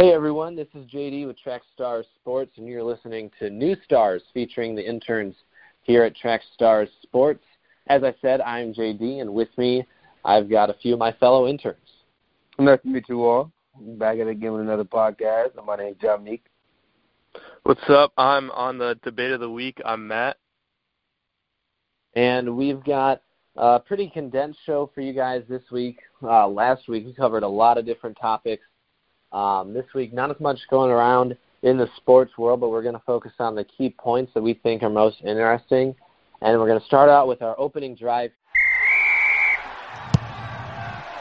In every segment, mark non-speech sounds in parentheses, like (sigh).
Hey everyone, this is JD with Track Stars Sports, and you're listening to New Stars featuring the interns here at Track Stars Sports. As I said, I'm JD, and with me, I've got a few of my fellow interns. Nice to meet you all. Back at it again with another podcast. My name is Dominique. What's up? I'm on the debate of the week. I'm Matt. And we've got a pretty condensed show for you guys this week. Uh, last week, we covered a lot of different topics um, this week, not as much going around in the sports world, but we're going to focus on the key points that we think are most interesting. And we're going to start out with our opening drive.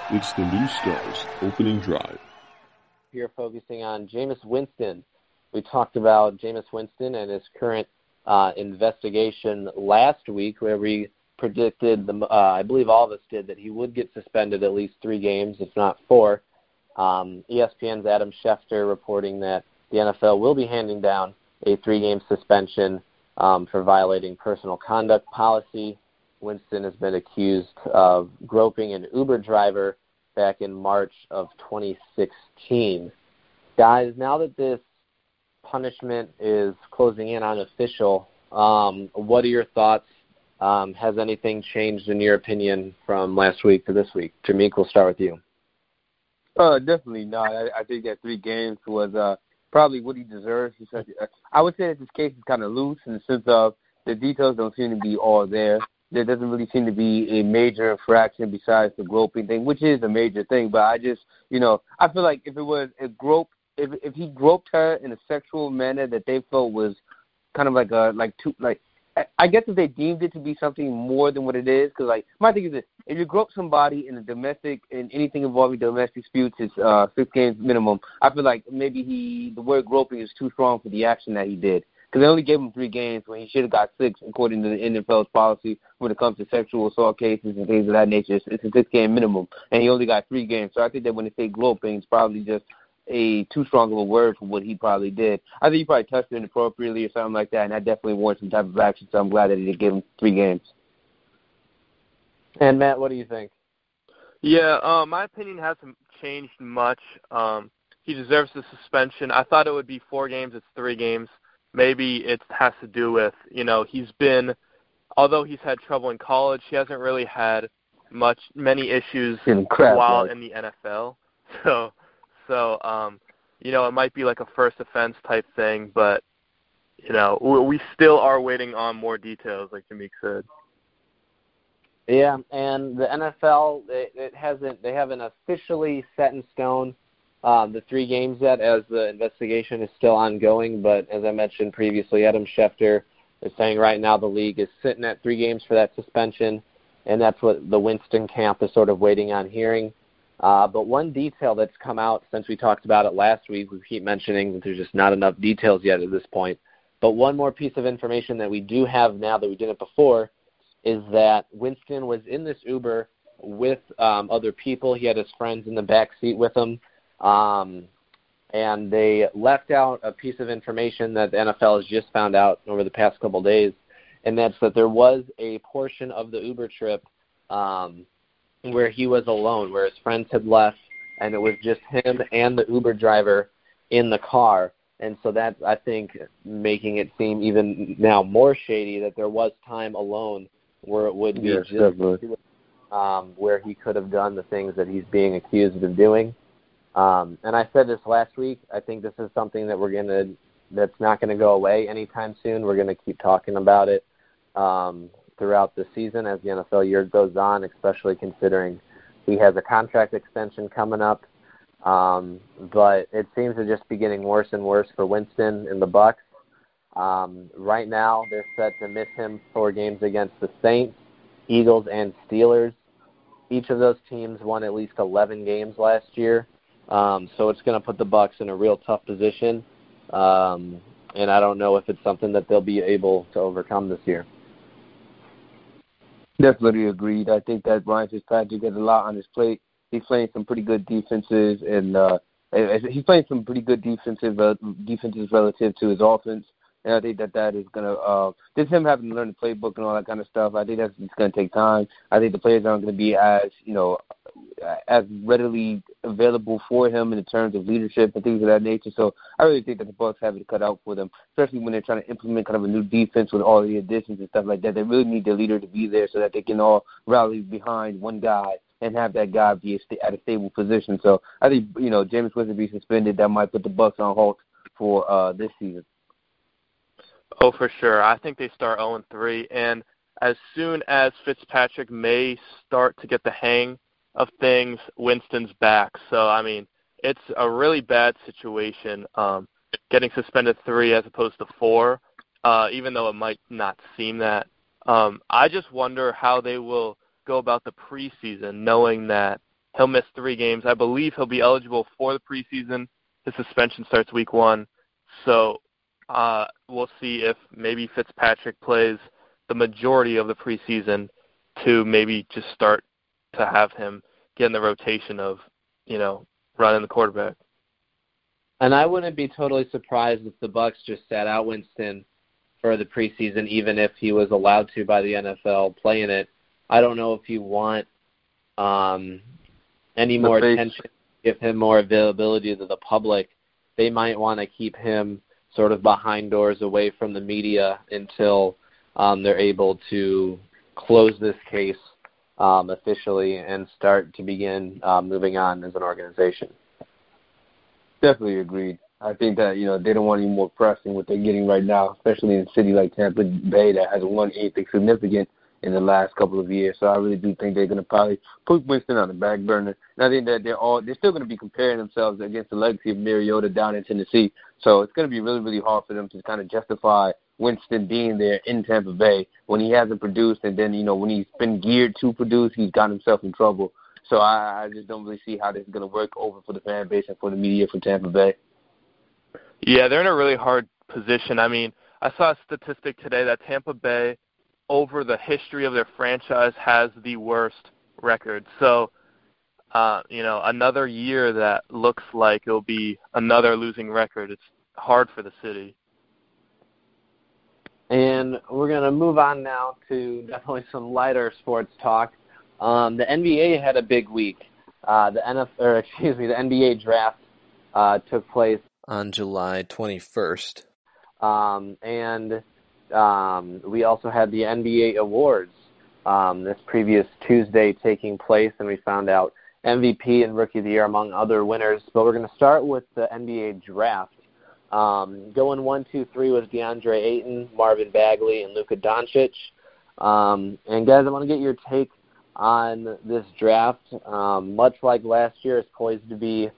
It's the New Stars opening drive. Here, focusing on Jameis Winston. We talked about Jameis Winston and his current uh, investigation last week, where we predicted, the, uh, I believe all of us did, that he would get suspended at least three games, if not four. Um, ESPN's Adam Schefter reporting that the NFL will be handing down a three-game suspension um, for violating personal conduct policy. Winston has been accused of groping an Uber driver back in March of 2016. Guys, now that this punishment is closing in on official, um, what are your thoughts? Um, has anything changed in your opinion from last week to this week? Jameek, we'll start with you. Uh, definitely not. I, I think that three games was uh, probably what he deserves. I would say that this case is kind of loose in the sense of the details don't seem to be all there. There doesn't really seem to be a major infraction besides the groping thing, which is a major thing. But I just, you know, I feel like if it was a grope, if if he groped her in a sexual manner that they felt was kind of like a like two like I guess if they deemed it to be something more than what it is, because like my thing is this: if you grope somebody in a domestic in anything involving domestic disputes, it's uh, six games minimum. I feel like maybe he the word groping is too strong for the action that he did, because they only gave him three games when he should have got six, according to the NFL's policy when it comes to sexual assault cases and things of that nature. It's, it's a six game minimum, and he only got three games. So I think that when they say groping, it's probably just a too strong of a word for what he probably did. I think he probably touched it inappropriately or something like that, and that definitely warrants some type of action. So I'm glad that he did give him three games. And Matt, what do you think? Yeah, um, my opinion hasn't changed much. Um, he deserves the suspension. I thought it would be four games. It's three games. Maybe it has to do with you know he's been, although he's had trouble in college, he hasn't really had much many issues while in the NFL. (laughs) So so, um, you know, it might be like a first offense type thing, but you know, we still are waiting on more details, like Jameek said. Yeah, and the NFL it, it hasn't they haven't officially set in stone um, the three games yet, as the investigation is still ongoing. But as I mentioned previously, Adam Schefter is saying right now the league is sitting at three games for that suspension, and that's what the Winston camp is sort of waiting on hearing. Uh, but one detail that's come out since we talked about it last week, we keep mentioning that there's just not enough details yet at this point. But one more piece of information that we do have now that we didn't before is that Winston was in this Uber with um, other people. He had his friends in the back seat with him. Um, and they left out a piece of information that the NFL has just found out over the past couple days, and that's that there was a portion of the Uber trip um, where he was alone, where his friends had left, and it was just him and the Uber driver in the car. And so that's, I think, making it seem even now more shady that there was time alone where it would be yes, just um, where he could have done the things that he's being accused of doing. Um, and I said this last week. I think this is something that we're gonna that's not going to go away anytime soon. We're going to keep talking about it. Um, throughout the season as the NFL year goes on, especially considering he has a contract extension coming up. Um, but it seems to just be getting worse and worse for Winston and the Bucs. Um, right now, they're set to miss him four games against the Saints, Eagles, and Steelers. Each of those teams won at least 11 games last year, um, so it's going to put the Bucs in a real tough position. Um, and I don't know if it's something that they'll be able to overcome this year. Definitely agreed. I think that Ryan Fitzpatrick has a lot on his plate. He's playing some pretty good defenses, and uh, he's playing some pretty good defensive uh, defenses relative to his offense. And I think that that is gonna uh, just him having to learn the playbook and all that kind of stuff. I think that's it's gonna take time. I think the players aren't gonna be as you know as readily available for him in terms of leadership and things of that nature. So I really think that the Bucs have it cut out for them, especially when they're trying to implement kind of a new defense with all the additions and stuff like that. They really need their leader to be there so that they can all rally behind one guy and have that guy be at a stable position. So I think you know Jameis Winston be suspended. That might put the Bucs on halt for uh, this season. Oh, for sure. I think they start 0 3, and as soon as Fitzpatrick may start to get the hang of things, Winston's back. So I mean, it's a really bad situation. Um, getting suspended three as opposed to four, uh, even though it might not seem that. Um, I just wonder how they will go about the preseason, knowing that he'll miss three games. I believe he'll be eligible for the preseason. His suspension starts week one, so uh, we'll see if maybe Fitzpatrick plays the majority of the preseason to maybe just start to have him get in the rotation of, you know, running the quarterback. And I wouldn't be totally surprised if the Bucs just sat out Winston for the preseason, even if he was allowed to by the NFL playing it. I don't know if you want um, any more attention, give him more availability to the public. They might want to keep him sort of behind doors, away from the media until um, they're able to close this case um, officially and start to begin uh, moving on as an organization. Definitely agreed. I think that you know they don't want any more press than what they're getting right now, especially in a city like Tampa Bay that has won anything significant in the last couple of years. So I really do think they're going to probably put Winston on the back burner. And I think that they're all they're still going to be comparing themselves against the legacy of Mariota down in Tennessee. So it's going to be really really hard for them to kind of justify Winston being there in Tampa Bay when he hasn't produced, and then you know when he's been geared to produce, he's got himself in trouble. So I, I just don't really see how this is going to work over for the fan base and for the media for Tampa Bay. Yeah, they're in a really hard position. I mean, I saw a statistic today that Tampa Bay, over the history of their franchise, has the worst record. So, uh, you know, another year that looks like it'll be another losing record. It's hard for the city. And we're going to move on now to definitely some lighter sports talk. Um, the NBA had a big week. Uh, the NF, or (laughs) excuse me, the NBA draft uh, took place on July 21st, um, and um, we also had the NBA awards um, this previous Tuesday taking place, and we found out MVP and Rookie of the Year among other winners. But we're going to start with the NBA draft. Um, going one, two, three was DeAndre Ayton, Marvin Bagley, and Luka Doncic. Um, and guys, I want to get your take on this draft. Um, much like last year, it's poised to be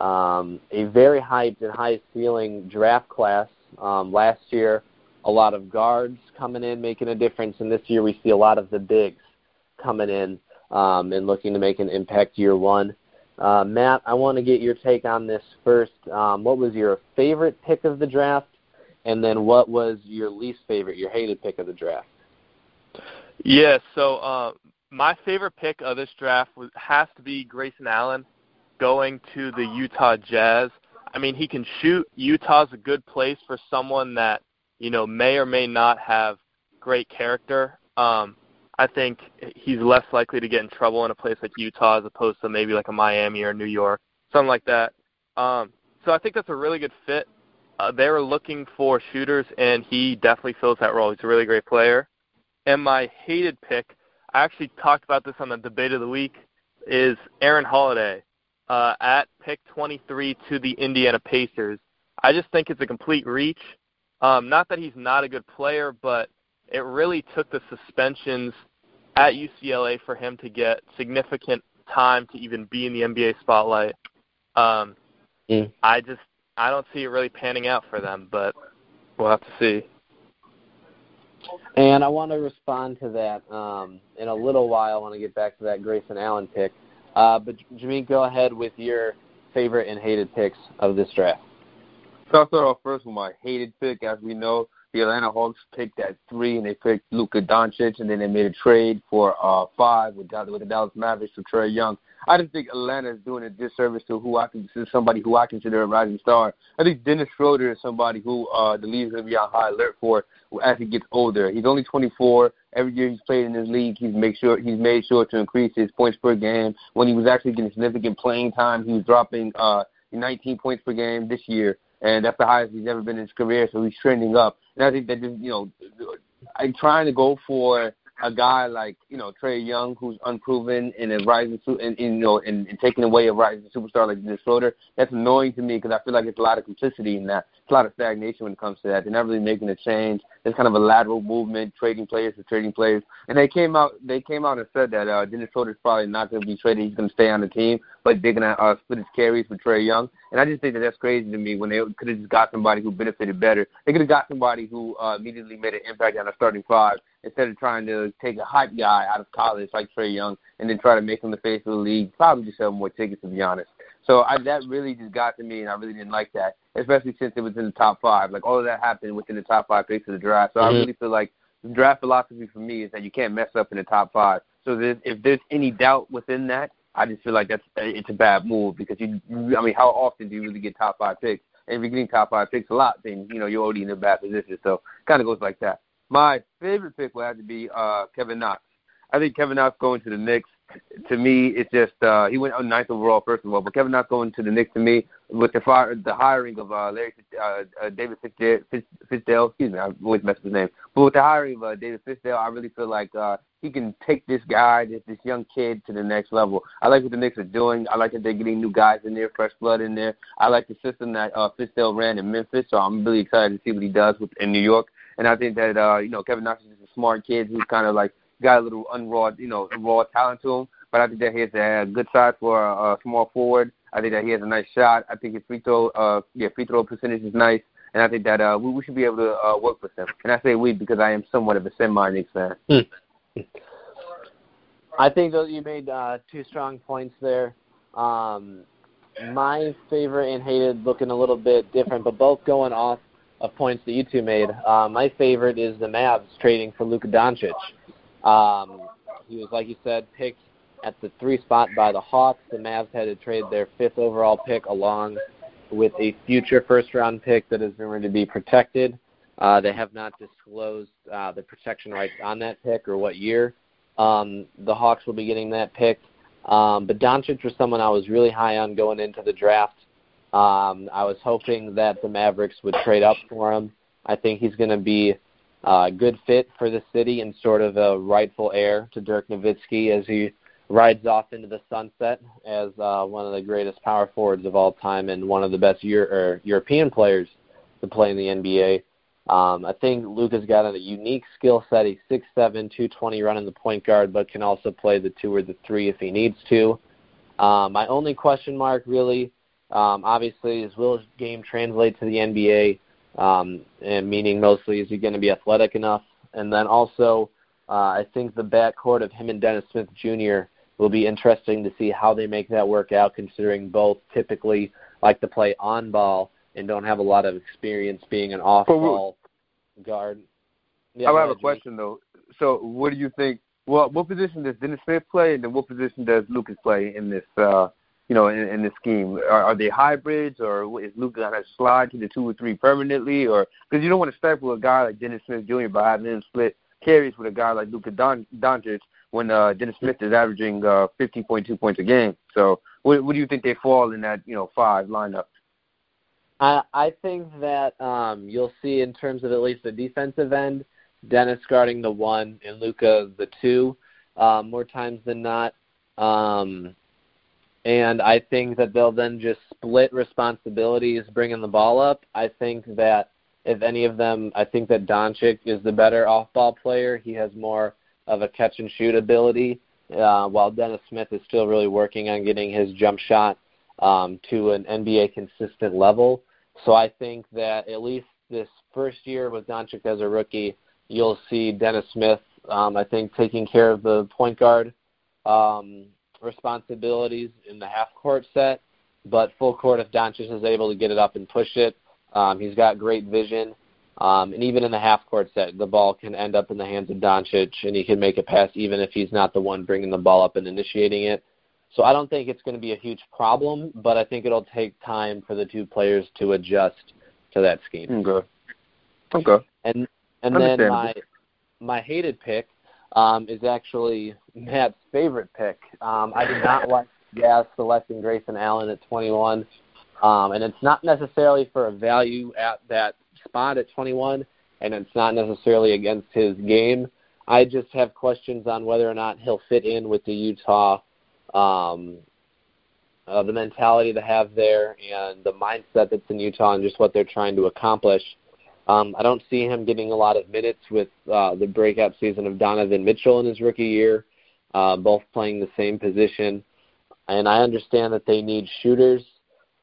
um, a very hyped and high ceiling draft class. Um, last year, a lot of guards coming in making a difference, and this year we see a lot of the bigs coming in um, and looking to make an impact year one. Uh, Matt, I want to get your take on this first. Um, what was your favorite pick of the draft, and then what was your least favorite, your hated pick of the draft? Yeah, so uh, my favorite pick of this draft was, has to be Grayson Allen going to the Utah Jazz. I mean, he can shoot. Utah's a good place for someone that you know may or may not have great character. Um, I think he's less likely to get in trouble in a place like Utah as opposed to maybe like a Miami or New York, something like that. Um, so I think that's a really good fit. Uh, they were looking for shooters, and he definitely fills that role. He's a really great player. And my hated pick, I actually talked about this on the debate of the week, is Aaron Holiday uh, at pick 23 to the Indiana Pacers. I just think it's a complete reach. Um, not that he's not a good player, but it really took the suspensions at UCLA for him to get significant time to even be in the NBA spotlight. Um, mm. I just I don't see it really panning out for them, but we'll have to see. And I want to respond to that um, in a little while. I want to get back to that Grayson Allen pick. Uh, but Jameek, go ahead with your favorite and hated picks of this draft. So I'll start off first with my hated pick. As we know, the Atlanta Hawks picked at three, and they picked Luka Doncic, and then they made a trade for uh, five with, with the Dallas Mavericks for Trae Young. I just think Atlanta is doing a disservice to who I consider somebody who I consider a rising star. I think Dennis Schroeder is somebody who uh, the league is going to be on high alert for as he gets older. He's only 24. every year he's played in this league, he's make sure he's made sure to increase his points per game. When he was actually getting significant playing time, he was dropping uh 19 points per game this year, and that's the highest he's ever been in his career. So he's trending up, and I think that you know, I'm trying to go for a guy like you know Trae Young, who's unproven and a rising, and, and you know, and, and taking away a rising superstar like Dennis Schroeder, that's annoying to me because I feel like it's a lot of complicity in that. It's a lot of stagnation when it comes to that. They're not really making a change. There's kind of a lateral movement, trading players for trading players, and they came out. They came out and said that uh, Dennis Schroeder is probably not going to be traded. He's going to stay on the team, but they're going to uh, split his carries with Trae Young. And I just think that that's crazy to me when they could have just got somebody who benefited better. They could have got somebody who uh, immediately made an impact on a starting five instead of trying to take a hype guy out of college like Trae Young and then try to make him the face of the league. Probably just sell more tickets, to be honest. So I, that really just got to me, and I really didn't like that, especially since it was in the top five. Like all of that happened within the top five picks of the draft. So mm-hmm. I really feel like the draft philosophy for me is that you can't mess up in the top five. So there's, if there's any doubt within that, I just feel like that's it's a bad move because you. I mean, how often do you really get top five picks? And if you're getting top five picks a lot, then you know you're already in a bad position. So kind of goes like that. My favorite pick will have to be uh, Kevin Knox. I think Kevin Knox going to the Knicks. To me, it's just uh, he went ninth overall first of all, but Kevin Knox going to the Knicks to me with the fire, the hiring of uh, Larry uh, uh, David Fizdale, excuse me, I always mess up his name, but with the hiring of uh, David Fizdale, I really feel like uh, he can take this guy, this this young kid, to the next level. I like what the Knicks are doing. I like that they're getting new guys in there, fresh blood in there. I like the system that uh, Fizdale ran in Memphis, so I'm really excited to see what he does with in New York. And I think that uh, you know Kevin Knox is a smart kid who's kind of like got a little unraw, you know, raw talent to him. But I think that he has a good side for a, a small forward. I think that he has a nice shot. I think his free throw, uh, yeah, free throw percentage is nice, and I think that uh, we, we should be able to uh, work with him. And I say we because I am somewhat of a semi-Knicks fan. Hmm. I think that you made uh, two strong points there. Um, my favorite and hated looking a little bit different, but both going off of points that you two made. Uh, my favorite is the Mavs trading for Luka Doncic. Um, he was, like you said, picked at the three spot by the Hawks. The Mavs had to trade their fifth overall pick along with a future first round pick that is going to be protected. Uh, they have not disclosed uh, the protection rights on that pick or what year um, the Hawks will be getting that pick. Um, but Doncic was someone I was really high on going into the draft. Um, I was hoping that the Mavericks would trade up for him. I think he's going to be a good fit for the city and sort of a rightful heir to Dirk Nowitzki as he rides off into the sunset as uh, one of the greatest power forwards of all time and one of the best Euro- or European players to play in the NBA. Um, I think Luka's got a unique skill set. He's 6'7", 220 running the point guard, but can also play the two or the three if he needs to. Um, my only question mark really um, obviously, is will his game translate to the NBA? Um, and meaning mostly, is he going to be athletic enough? And then also, uh, I think the backcourt of him and Dennis Smith Jr. will be interesting to see how they make that work out, considering both typically like to play on ball and don't have a lot of experience being an off ball guard. Yeah, I have a question though. So, what do you think? Well, what position does Dennis Smith play, and then what position does Lucas play in this uh, you know, in, in the scheme? Are, are they hybrids, or is Luka going to slide to the two or three permanently, or because you don't want to stifle a guy like Dennis Smith Jr. by having split carries with a guy like Luka Don- Doncic when uh, Dennis Smith is averaging uh, 15.2 points a game. So, what, what do you think they fall in that you know five lineup? I I think that um, you'll see in terms of at least the defensive end, Dennis guarding the one and Luka the two, um, more times than not. Um, and I think that they'll then just split responsibilities bringing the ball up. I think that if any of them, I think that Doncic is the better off-ball player. He has more of a catch and shoot ability, uh, while Dennis Smith is still really working on getting his jump shot um, to an NBA consistent level. So I think that at least this first year with Doncic as a rookie, you'll see Dennis Smith, um, I think, taking care of the point guard um, responsibilities in the half court set, but full court if Doncic is able to get it up and push it. Um, he's got great vision. Um, and even in the half court set, the ball can end up in the hands of Doncic, and he can make a pass even if he's not the one bringing the ball up and initiating it. So I don't think it's going to be a huge problem, but I think it'll take time for the two players to adjust to that scheme. Okay. Okay. And and then my my hated pick um, is actually Matt's favorite pick. Um, I did not like Jazz selecting Grayson Allen at 21, um, and it's not necessarily for a value at that spot at 21, and it's not necessarily against his game. I just have questions on whether or not he'll fit in with the Utah, um, uh, the mentality to have there, and the mindset that's in Utah, and just what they're trying to accomplish. Um, I don't see him getting a lot of minutes with uh, the breakout season of Donovan Mitchell in his rookie year, uh, both playing the same position. And I understand that they need shooters.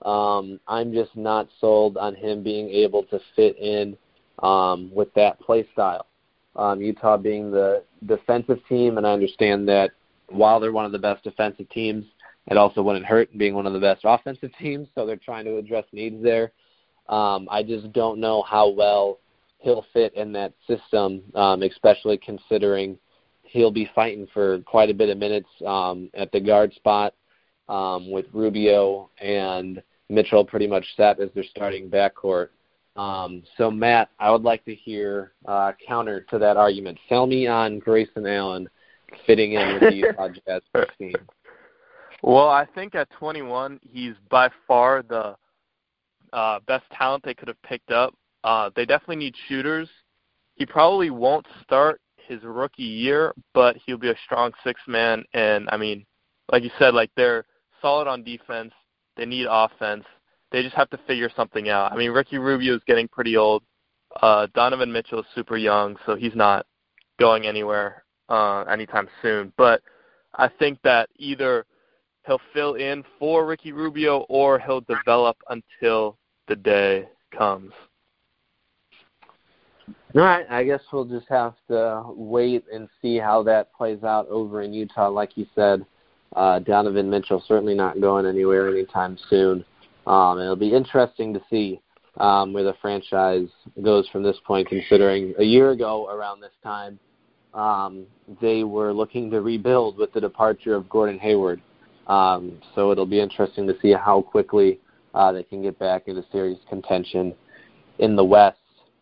Um, I'm just not sold on him being able to fit in um, with that play style. Um, Utah being the defensive team, and I understand that while they're one of the best defensive teams, it also wouldn't hurt being one of the best offensive (laughs) teams. So they're trying to address needs there. Um, I just don't know how well he'll fit in that system, um, especially considering he'll be fighting for quite a bit of minutes um, at the guard spot um, with Rubio and Mitchell pretty much set as their starting backcourt. Um, so, Matt, I would like to hear uh, counter to that argument. Sell me on Grayson Allen fitting in with the Utah Jazz (laughs) team. Well, I think at 21, he's by far the uh, best talent they could have picked up. Uh, they definitely need shooters. He probably won't start his rookie year, but he'll be a strong six man. And I mean, like you said, like they're solid on defense. They need offense. They just have to figure something out. I mean, Ricky Rubio is getting pretty old. Uh, Donovan Mitchell is super young, so he's not going anywhere uh, anytime soon. But I think that either he'll fill in for Ricky Rubio or he'll develop until the day comes. All right, I guess we'll just have to wait and see how that plays out over in Utah. Like you said, uh, Donovan Mitchell certainly not going anywhere anytime soon. Um, it'll be interesting to see um, where the franchise goes from this point, considering a year ago around this time, um, they were looking to rebuild with the departure of Gordon Hayward. Um, so it'll be interesting to see how quickly uh, they can get back into serious contention in the West.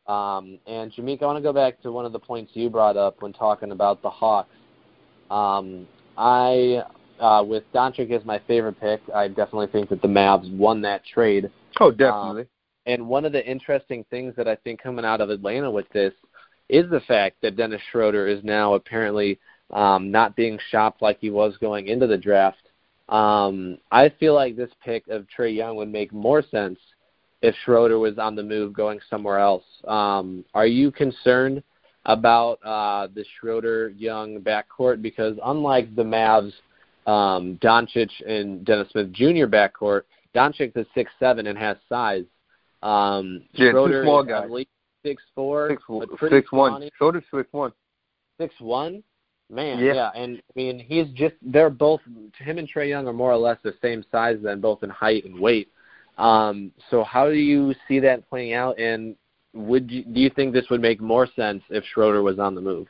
Um, and Jameek, I want to go back to one of the points you brought up when talking about the Hawks. Um, I, uh, with Doncic as my favorite pick, I definitely think that the Mavs won that trade. Oh, definitely. Um, and one of the interesting things that I think coming out of Atlanta with this is the fact that Dennis Schroeder is now apparently um, not being shopped like he was going into the draft. Um, I feel like this pick of Trae Young would make more sense if Schroeder was on the move going somewhere else. Um, are you concerned about uh, the Schroeder Young backcourt? Because unlike the Mavs, um, Doncic and Dennis Smith Jr. backcourt, Doncic is six seven and has size. Um, yeah, Schroeder two small guys. six four, Six, but pretty six one. Schroeder's six one. Six one. Man, Yeah. yeah. and I mean he's just they're both him and Trae Young are more or less the same size then both in height and weight. Um, so how do you see that playing out and would you, do you think this would make more sense if Schroeder was on the move?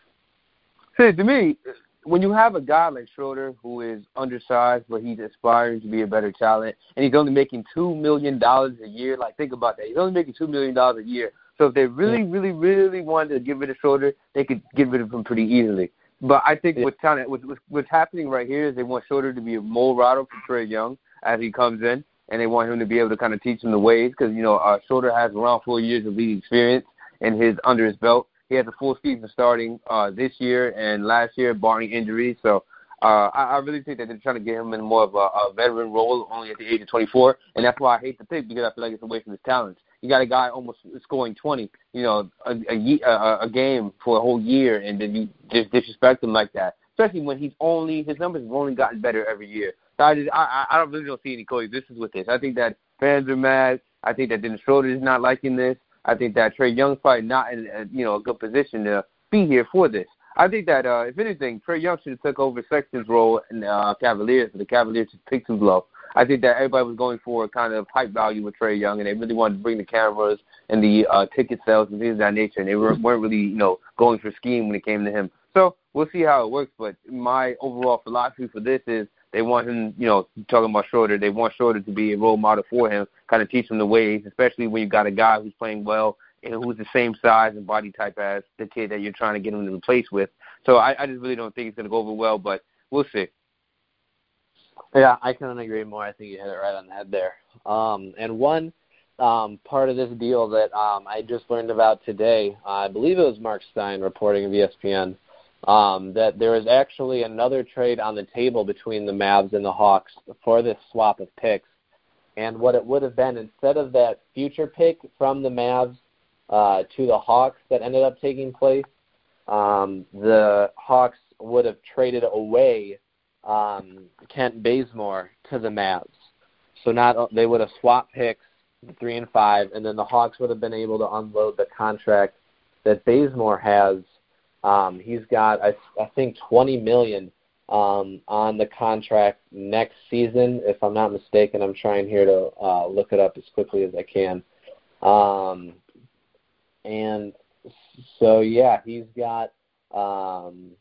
See, to me, when you have a guy like Schroeder who is undersized but he's aspiring to be a better talent and he's only making two million dollars a year, like think about that. He's only making two million dollars a year. So if they really, really, really wanted to get rid of Schroeder, they could get rid of him pretty easily. But I think Yeah. what's kind of what's, what's happening right here is they want Schroeder to be a mole rider for Trae Young as he comes in, and they want him to be able to kind of teach him the ways because you know uh, Schroeder has around four years of league experience and his under his belt. He has a full season starting uh, this year and last year, barring injuries. So uh, I, I really think that they're trying to get him in more of a, a veteran role, only at the age of 24, and that's why I hate the pick because I feel like it's away from his talents. You got a guy almost scoring 20, you know, a, a, a, game for a whole year, and then you just disrespect him like that. Especially when he's only his numbers have only gotten better every year. So I just I I really don't see any coexistence with this. I think that fans are mad. I think that Dennis Schroeder is not liking this. I think that Trae Young's probably not in a, you know a good position to be here for this. I think that uh, if anything, Trae Young should have took over Sexton's role in uh, Cavaliers, but the Cavaliers just picked him low. I think that everybody was going for kind of hype value with Trae Young, and they really wanted to bring the cameras and the uh, ticket sales and things of that nature. And they weren't, weren't really, you know, going for scheme when it came to him. So we'll see how it works. But my overall philosophy for this is they want him, you know, talking about Schroeder, they want Schroeder to be a role model for him, kind of teach him the ways, especially when you've got a guy who's playing well and who's the same size and body type as the kid that you're trying to get him to replace with. So I, I just really don't think it's going to go over well, but we'll see. Yeah, I couldn't agree more. I think you hit it right on the head there. Um, and one um, part of this deal that um, I just learned about today, uh, I believe it was Marc Stein reporting of ESPN, um, that there is actually another trade on the table between the Mavs and the Hawks for this swap of picks. And what it would have been, instead of that future pick from the Mavs uh, to the Hawks that ended up taking place, um, the Hawks would have traded away um, Kent Bazemore to the Mavs. So not they would have swapped picks three and five, and then the Hawks would have been able to unload the contract that Bazemore has. Um, he's got I, I think twenty million um, on the contract next season, if I'm not mistaken. I'm trying here to uh, look it up as quickly as I can. Um, and so yeah, he's got um,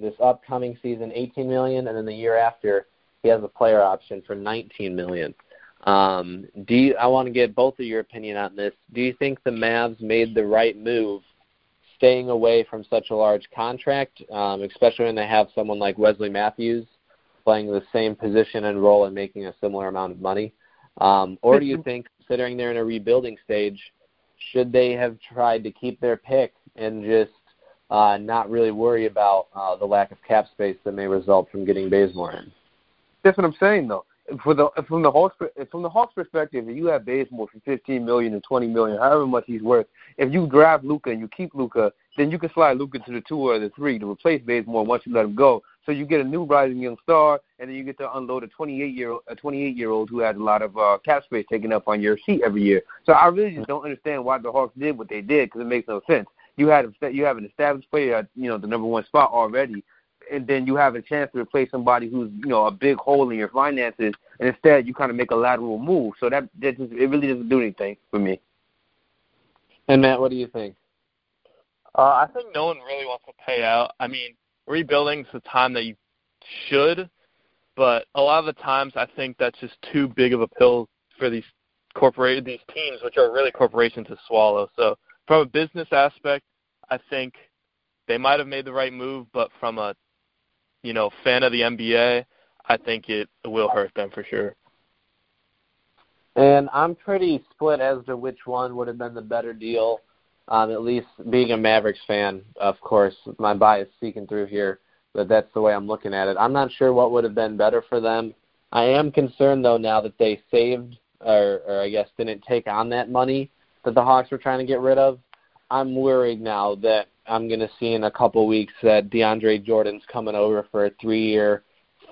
this upcoming season 18 million, and then the year after he has a player option for 19 million. Um, do you, I want to get both of your opinion on this? Do you think the Mavs made the right move, staying away from such a large contract, um, especially when they have someone like Wesley Matthews playing the same position and role and making a similar amount of money? Um, or do you think, considering they're in a rebuilding stage, should they have tried to keep their pick and just uh, not really worry about uh, the lack of cap space that may result from getting Bazemore in. That's what I'm saying, though. For the from the Hawks from the Hawks perspective, if you have Bazemore for 15 million and 20 million, however much he's worth, if you draft Luka and you keep Luka, then you can slide Luka to the two or the three to replace Bazemore once you let him go. So you get a new rising young star, and then you get to unload a 28 year a 28 year old who has a lot of uh, cap space taken up on your sheet every year. So I really just don't understand why the Hawks did what they did because it makes no sense you had you have an established player at you know the number one spot already, and then you have a chance to replace somebody who's you know a big hole in your finances, and instead you kind of make a lateral move. So that that just it really doesn't do anything for me. And Matt, what do you think? Uh, I think no one really wants to pay out. I mean, rebuilding's the time that you should, but a lot of the times I think that's just too big of a pill for these corporate these teams, which are really corporations, to swallow. So from a business aspect, I think they might have made the right move, but from a you know fan of the NBA, I think it will hurt them for sure. And I'm pretty split as to which one would have been the better deal. Um, at least being a Mavericks fan, of course, my bias speaking through here, but that's the way I'm looking at it. I'm not sure what would have been better for them. I am concerned though now that they saved, or, or I guess didn't take on that money that the Hawks were trying to get rid of. I'm worried now that I'm going to see in a couple weeks that DeAndre Jordan's coming over for a three-year,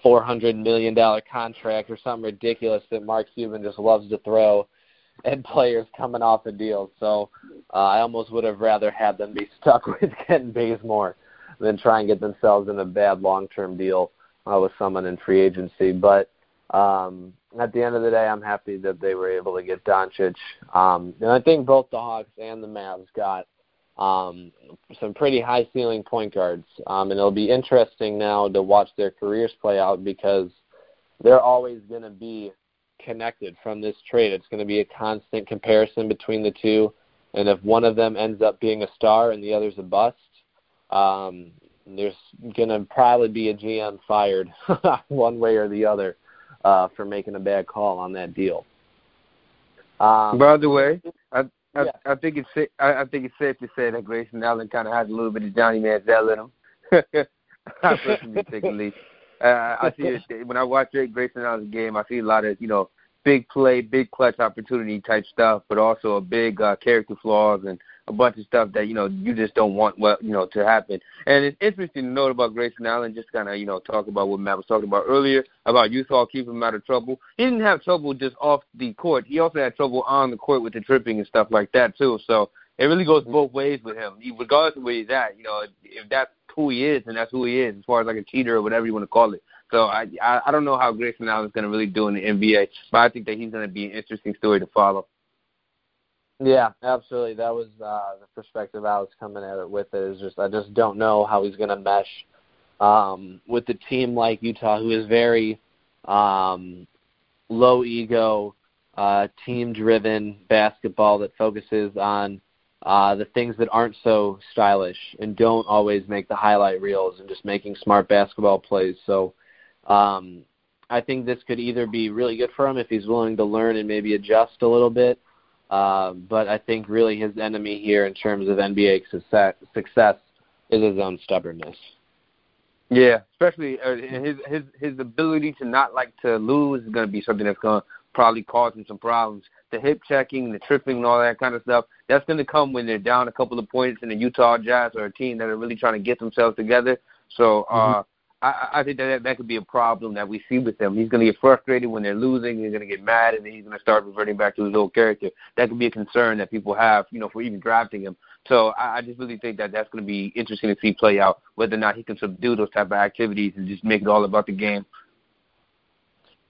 four hundred million dollar contract or something ridiculous that Mark Cuban just loves to throw at players coming off a deal. So uh, I almost would have rather had them be (laughs) stuck with Ken Bazemore than try and get themselves in a bad long-term deal uh, with someone in free agency. But um, at the end of the day, I'm happy that they were able to get Doncic. Um, and I think both the Hawks and the Mavs got um, some pretty high ceiling point guards. Um, and it'll be interesting now to watch their careers play out because they're always going to be connected from this trade. It's going to be a constant comparison between the two. And if one of them ends up being a star and the other's a bust, um, there's going to probably be a GM fired (laughs) one way or the other uh, for making a bad call on that deal. Um, By the way, I I, yeah. I think it's I, I think it's safe to say that Grayson Allen kind of has a little bit of Johnny Manziel in him. (laughs) I personally think at least. Uh, I see (laughs) it when I watch Grayson Allen's game. I see a lot of you know big play, big clutch opportunity type stuff, but also a big uh, character flaws and a bunch of stuff that you know you just don't want what you know to happen. And it's interesting to note about Grayson Allen. Just kind of you know talk about what Matt was talking about earlier about Utah keeping him out of trouble. He didn't have trouble just off the court. He also had trouble on the court with the tripping and stuff like that too. So it really goes both ways with him. Regardless of where he's at, you know, if that's who he is, and that's who he is, as far as like a cheater or whatever you want to call it. So I I, I don't know how Grayson Allen is going to really do in the NBA, but I think that he's going to be an interesting story to follow. Yeah, absolutely. That was uh, the perspective I was coming at it with. It is just I just don't know how he's going to mesh um, with a team like Utah, who is very um, low ego, uh, team driven basketball that focuses on uh, the things that aren't so stylish and don't always make the highlight reels and just making smart basketball plays. So um, I think this could either be really good for him if he's willing to learn and maybe adjust a little bit. Uh, but I think really his enemy here in terms of NBA success, success is his own stubbornness. Yeah, especially uh, his his his ability to not like to lose is going to be something that's going to probably cause him some problems. The hip checking, the tripping, and all that kind of stuff. That's going to come when they're down a couple of points in the Utah Jazz or a team that are really trying to get themselves together. So uh, mm-hmm. I, I think that that could be a problem that we see with him. He's going to get frustrated when they're losing. He's going to get mad, and then he's going to start reverting back to his old character. That could be a concern that people have, you know, for even drafting him. So I, I just really think that that's going to be interesting to see play out whether or not he can subdue those type of activities and just make it all about the game.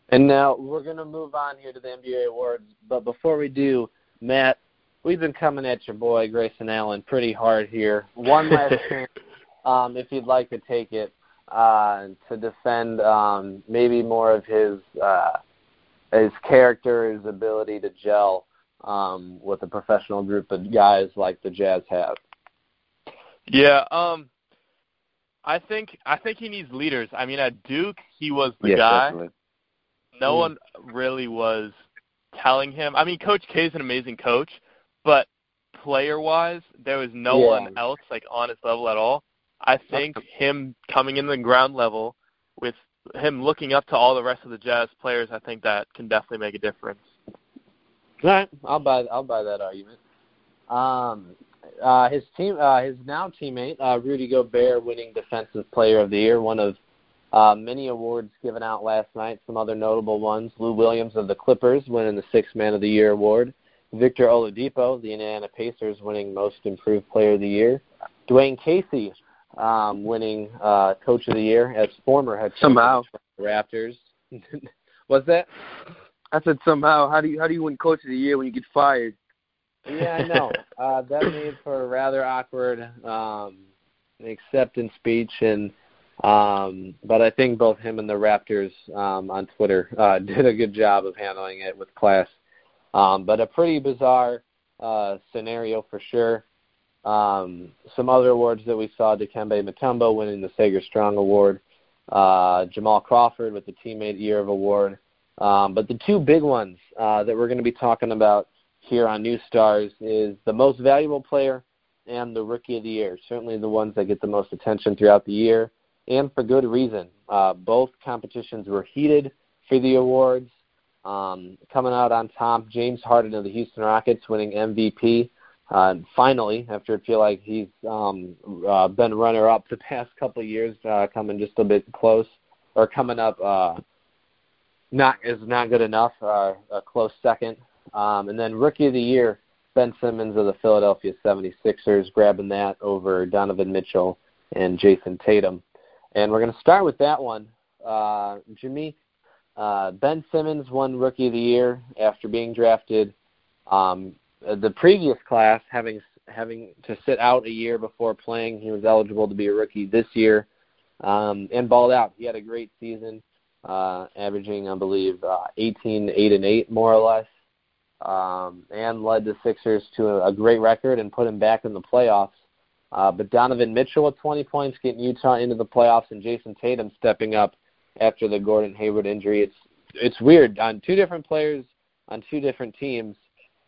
And now we're going to move on here to the NBA awards, but before we do, Matt, we've been coming at your boy Grayson Allen pretty hard here. One last (laughs) chance, um, if you'd like to take it uh, to defend um, maybe more of his uh, his character, his ability to gel um, with a professional group of guys like the Jazz have. Yeah, um, I think I think he needs leaders. I mean, at Duke, he was the yeah, guy. Definitely. No mm. one really was telling him. I mean, Coach K is an amazing coach, but player-wise, there was no yeah. one else like on his level at all. I think him coming in the ground level with him looking up to all the rest of the Jazz players, I think that can definitely make a difference. All right, I'll buy I'll buy that argument. Um, uh, his team, uh, his now teammate uh, Rudy Gobert, winning Defensive Player of the Year, one of uh, many awards given out last night. Some other notable ones: Lou Williams of the Clippers winning the Sixth Man of the Year award. Victor Oladipo, the Indiana Pacers, winning Most Improved Player of the Year. Dwane Casey um, winning uh, Coach of the Year as former head coach somehow of the Raptors. (laughs) What's that? I said somehow. How do you how do you win Coach of the Year when you get fired? Yeah, I know. (laughs) uh, that made for a rather awkward um, acceptance speech, and um, but I think both him and the Raptors um, on Twitter uh, (laughs) did a good job of handling it with class. Um, but a pretty bizarre uh, scenario for sure. Um, some other awards that we saw: Dikembe Mutombo winning the Sager Strong Award, uh, Jamal Crawford with the Teammate Year of Award. Um, but the two big ones uh, that we're going to be talking about here on New Stars is the most valuable player and the Rookie of the Year. Certainly the ones that get the most attention throughout the year, and for good reason. Uh, both competitions were heated for the awards. Um, coming out on top, James Harden of the Houston Rockets winning MVP. Uh, finally, after it feel like he's um, uh, been runner up the (laughs) past couple of years, uh, coming just a bit close or coming up uh, not is not good enough. Uh, a close second, um, and then rookie of the year, Ben Simmons of the Philadelphia 76ers, grabbing that over Donovan Mitchell and Jayson Tatum. And we're going to start with that one. Uh, Jimmy, uh, Ben Simmons won Rookie of the Year after being drafted. Um, the previous class, having having to sit out a year before playing, he was eligible to be a rookie this year, um, and balled out. He had a great season uh, averaging, I believe, uh, 18, 8 and 8 more or less, um, and led the Sixers to a, a great record and put him back in the playoffs. Uh, but Donovan Mitchell with 20 points getting Utah into the playoffs, and Jayson Tatum stepping up after the Gordon Hayward injury. It's it's weird on two different players on two different teams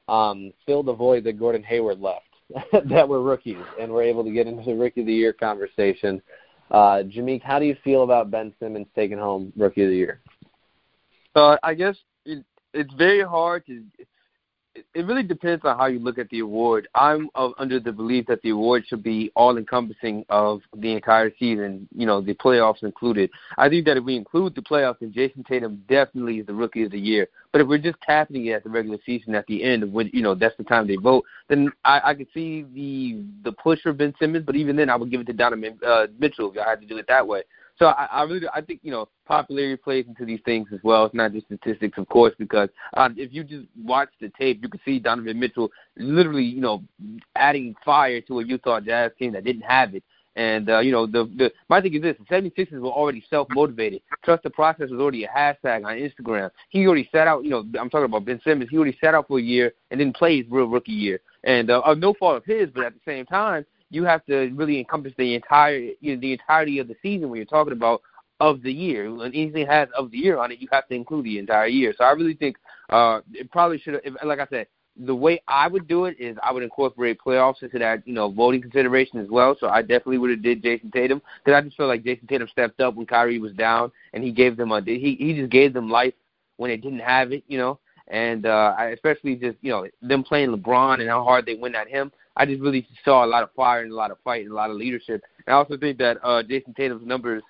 um, filled the void that Gordon Hayward left (laughs) that were rookies and were able to get into the Rookie of the Year conversation. Uh, Jameek, how do you feel about Ben Simmons taking home Rookie of the Year? Uh, I guess it, it's very hard to. It really depends on how you look at the award. I'm of, under the belief that the award should be all encompassing of the entire season, you know, the playoffs included. I think that if we include the playoffs, then Jayson Tatum definitely is the rookie of the year. But if we're just capping it at the regular season at the end, when you know that's the time they vote, then I, I could see the the push for Ben Simmons. But even then, I would give it to Donovan uh, Mitchell if I had to do it that way. So I, I really, I think you know, popularity plays into these things as well. It's not just statistics, of course, because uh, if you just watch the tape, you can see Donovan Mitchell literally, you know, adding fire to a Utah Jazz team that didn't have it And uh, you know, the the my thing is this: the 76ers were already self motivated. Trust the process was already a hashtag on Instagram. He already sat out. You know, I'm talking about Ben Simmons. He already sat out for a year and didn't play his real rookie year. And uh, no fault of his, but at the same time, you have to really encompass the entire you know, the entirety of the season when you're talking about of the year. When anything has of the year on it, you have to include the entire year. So I really think uh, it probably should have. Like I said, the way I would do it is I would incorporate playoffs into that, you know, voting consideration as well. So I definitely would have did Jayson Tatum because I just feel like Jayson Tatum stepped up when Kyrie was down and he gave them a he he just gave them life when they didn't have it, you know. And uh, especially just you know them playing LeBron and how hard they went at him. I just really saw a lot of fire and a lot of fight and a lot of leadership. And I also think that uh, Jayson Tatum's numbers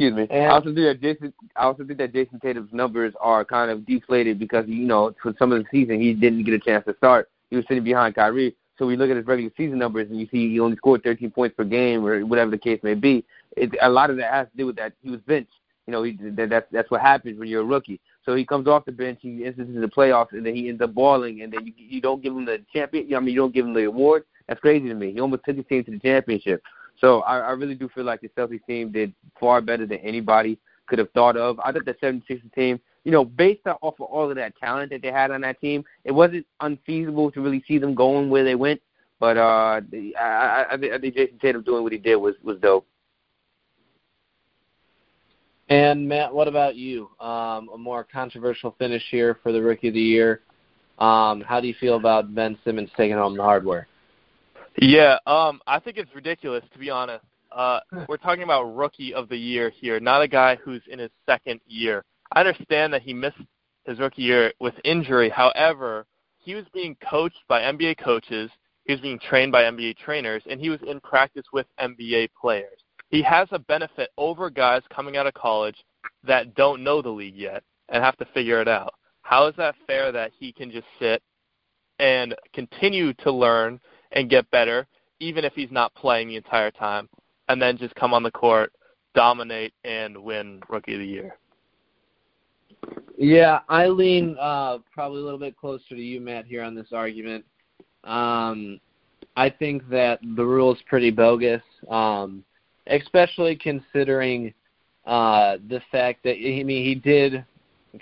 Excuse me. And I also think that Jayson. I also think that Jayson Tatum's numbers are kind of deflated because you know for some of the season he didn't get a chance to start. He was sitting behind Kyrie. So we look at his regular season numbers and you see he only scored 13 points per game or whatever the case may be. It, a lot of that has to do with that he was benched. You know, he, that, that's that's what happens when you're a rookie. So he comes off the bench, he enters into the playoffs, and then he ends up balling, and then you you don't give him the champion. I mean, you don't give him the award. That's crazy to me. He almost took his team to the championship. So I, I really do feel like the Celtics team did far better than anybody could have thought of. I thought the 76ers team, you know, based off of all of that talent that they had on that team, it wasn't unfeasible to really see them going where they went. But uh, I, I, I think Jayson Tatum doing what he did was was dope. And Matt, what about you? Um, a more controversial finish here for the Rookie of the Year. Um, how do you feel about Ben Simmons taking home the hardware? Yeah, um, I think it's ridiculous to be honest. Uh, we're talking about rookie of the year here, not a guy who's in his second year. I understand that he missed his rookie year with injury. However, he was being coached by NBA coaches, he was being trained by NBA trainers, and he was in practice with NBA players. He has a benefit over guys coming out of college that don't know the league yet and have to figure it out. How is that fair that he can just sit and continue to learn and get better, even if he's not playing the entire time, and then just come on the court, dominate, and win Rookie of the Year. Yeah, I lean uh, probably a little bit closer to you, Matt, here on this argument. Um, I think that the rule is pretty bogus, um, especially considering uh, the fact that I mean he did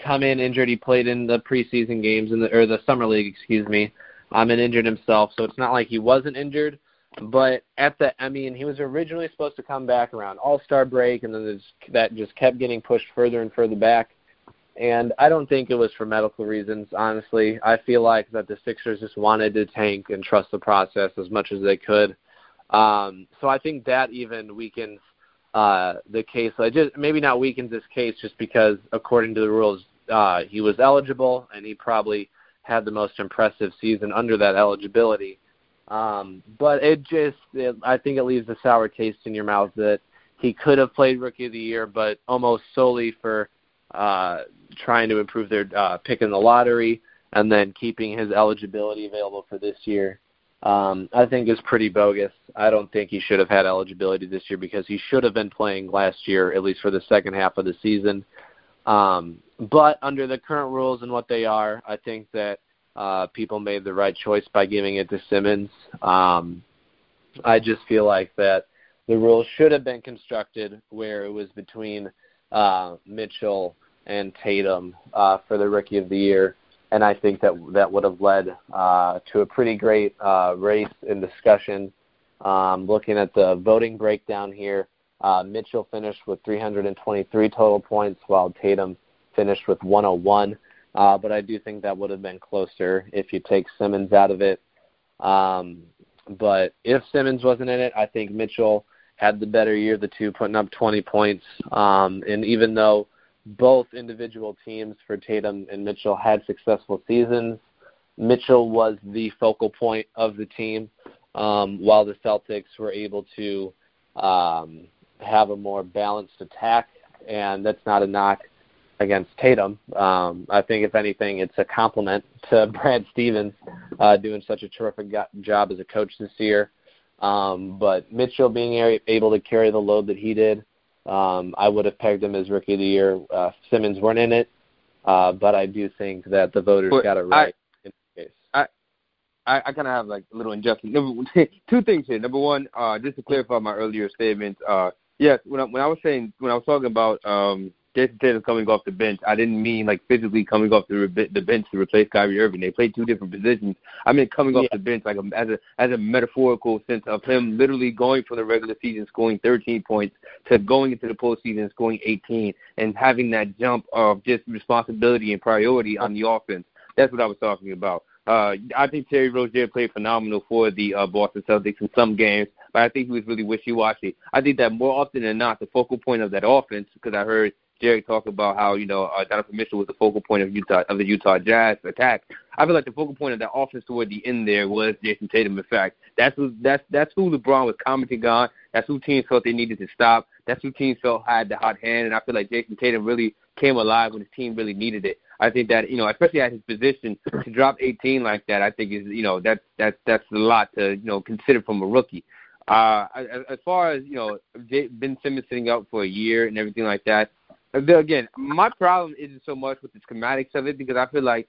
come in injured. He played in the preseason games in the or the summer league, excuse me um, and injured himself. So it's not like he wasn't injured. But at the, I mean, he was originally supposed to come back around All Star break, and then that just kept getting pushed further and further back. And I don't think it was for medical reasons, honestly. I feel like that the Sixers just wanted to tank and trust the process as much as they could. Um, so I think that even weakens uh, the case. Like just maybe not weakens this case, just because according to the rules, uh, he was eligible and he probably had the most impressive season under that eligibility. Um, but it just, it, I think it leaves a sour taste in your mouth that he could have played Rookie of the Year, but almost solely for uh, trying to improve their uh, pick in the lottery and then keeping his eligibility available for this year. Um, I think is pretty bogus. I don't think he should have had eligibility this year because he should have been playing last year, at least for the second half of the season. Um, but under the current rules and what they are, I think that uh, people made the right choice by giving it to Simmons. Um, I just feel like that the rules should have been constructed where it was between uh, Mitchell and Tatum uh, for the Rookie of the Year, and I think that that would have led uh, to a pretty great uh, race and discussion. Um, looking at the voting breakdown here, uh, Mitchell finished with 323 total points, while Tatum finished with 101. Uh, but I do think that would have been closer if you take Simmons out of it. Um, but if Simmons wasn't in it, I think Mitchell had the better year of the two, putting up 20 points. Um, and even though both individual teams for Tatum and Mitchell had successful seasons, Mitchell was the focal point of the team, um, while the Celtics were able to um, have a more balanced attack. And that's not a knock against Tatum. Um, I think, if anything, it's a compliment to (laughs) Brad Stevens uh, doing such a terrific job as a coach this year. Um, but Mitchell being able to carry the load that he did, um, I would have pegged him as rookie of the year. Uh, Simmons weren't in it, uh, but I do think that the voters but got it right I, in this case. I I, I kind of have like a little injustice. Number, (laughs) two things here. Number one, uh, just to clarify my earlier statements. Uh, yes, when I, when I was saying when I was talking about um, Jayson Tatum coming off the bench, I didn't mean like physically coming off the the bench to replace Kyrie Irving. They played two different positions. I mean coming off the bench like a, as a as a metaphorical sense of him literally going from the regular season scoring 13 points to going into the postseason scoring 18 and having that jump of just responsibility and priority on the offense. That's what I was talking about. Uh, I think Terry Rozier played phenomenal for the uh, Boston Celtics in some games, but I think he was really wishy-washy. I think that more often than not, the focal point of that offense, because I heard Jerry talk about how you know uh, Donovan Mitchell was the focal point of Utah of the Utah Jazz attack. I feel like the focal point of that offense toward the end there was Jayson Tatum. In fact, that's who that's that's who LeBron was commenting on. That's who teams felt they needed to stop. That's who teams felt had the hot hand. And I feel like Jayson Tatum really came alive when his team really needed it. I think that you know, especially at his position, to drop 18 like that, I think is you know that's that's that's a lot to you know consider from a rookie. Uh, as far as you know, Ben Simmons sitting out for a year and everything like that. Again, my problem isn't so much with the schematics of it because I feel like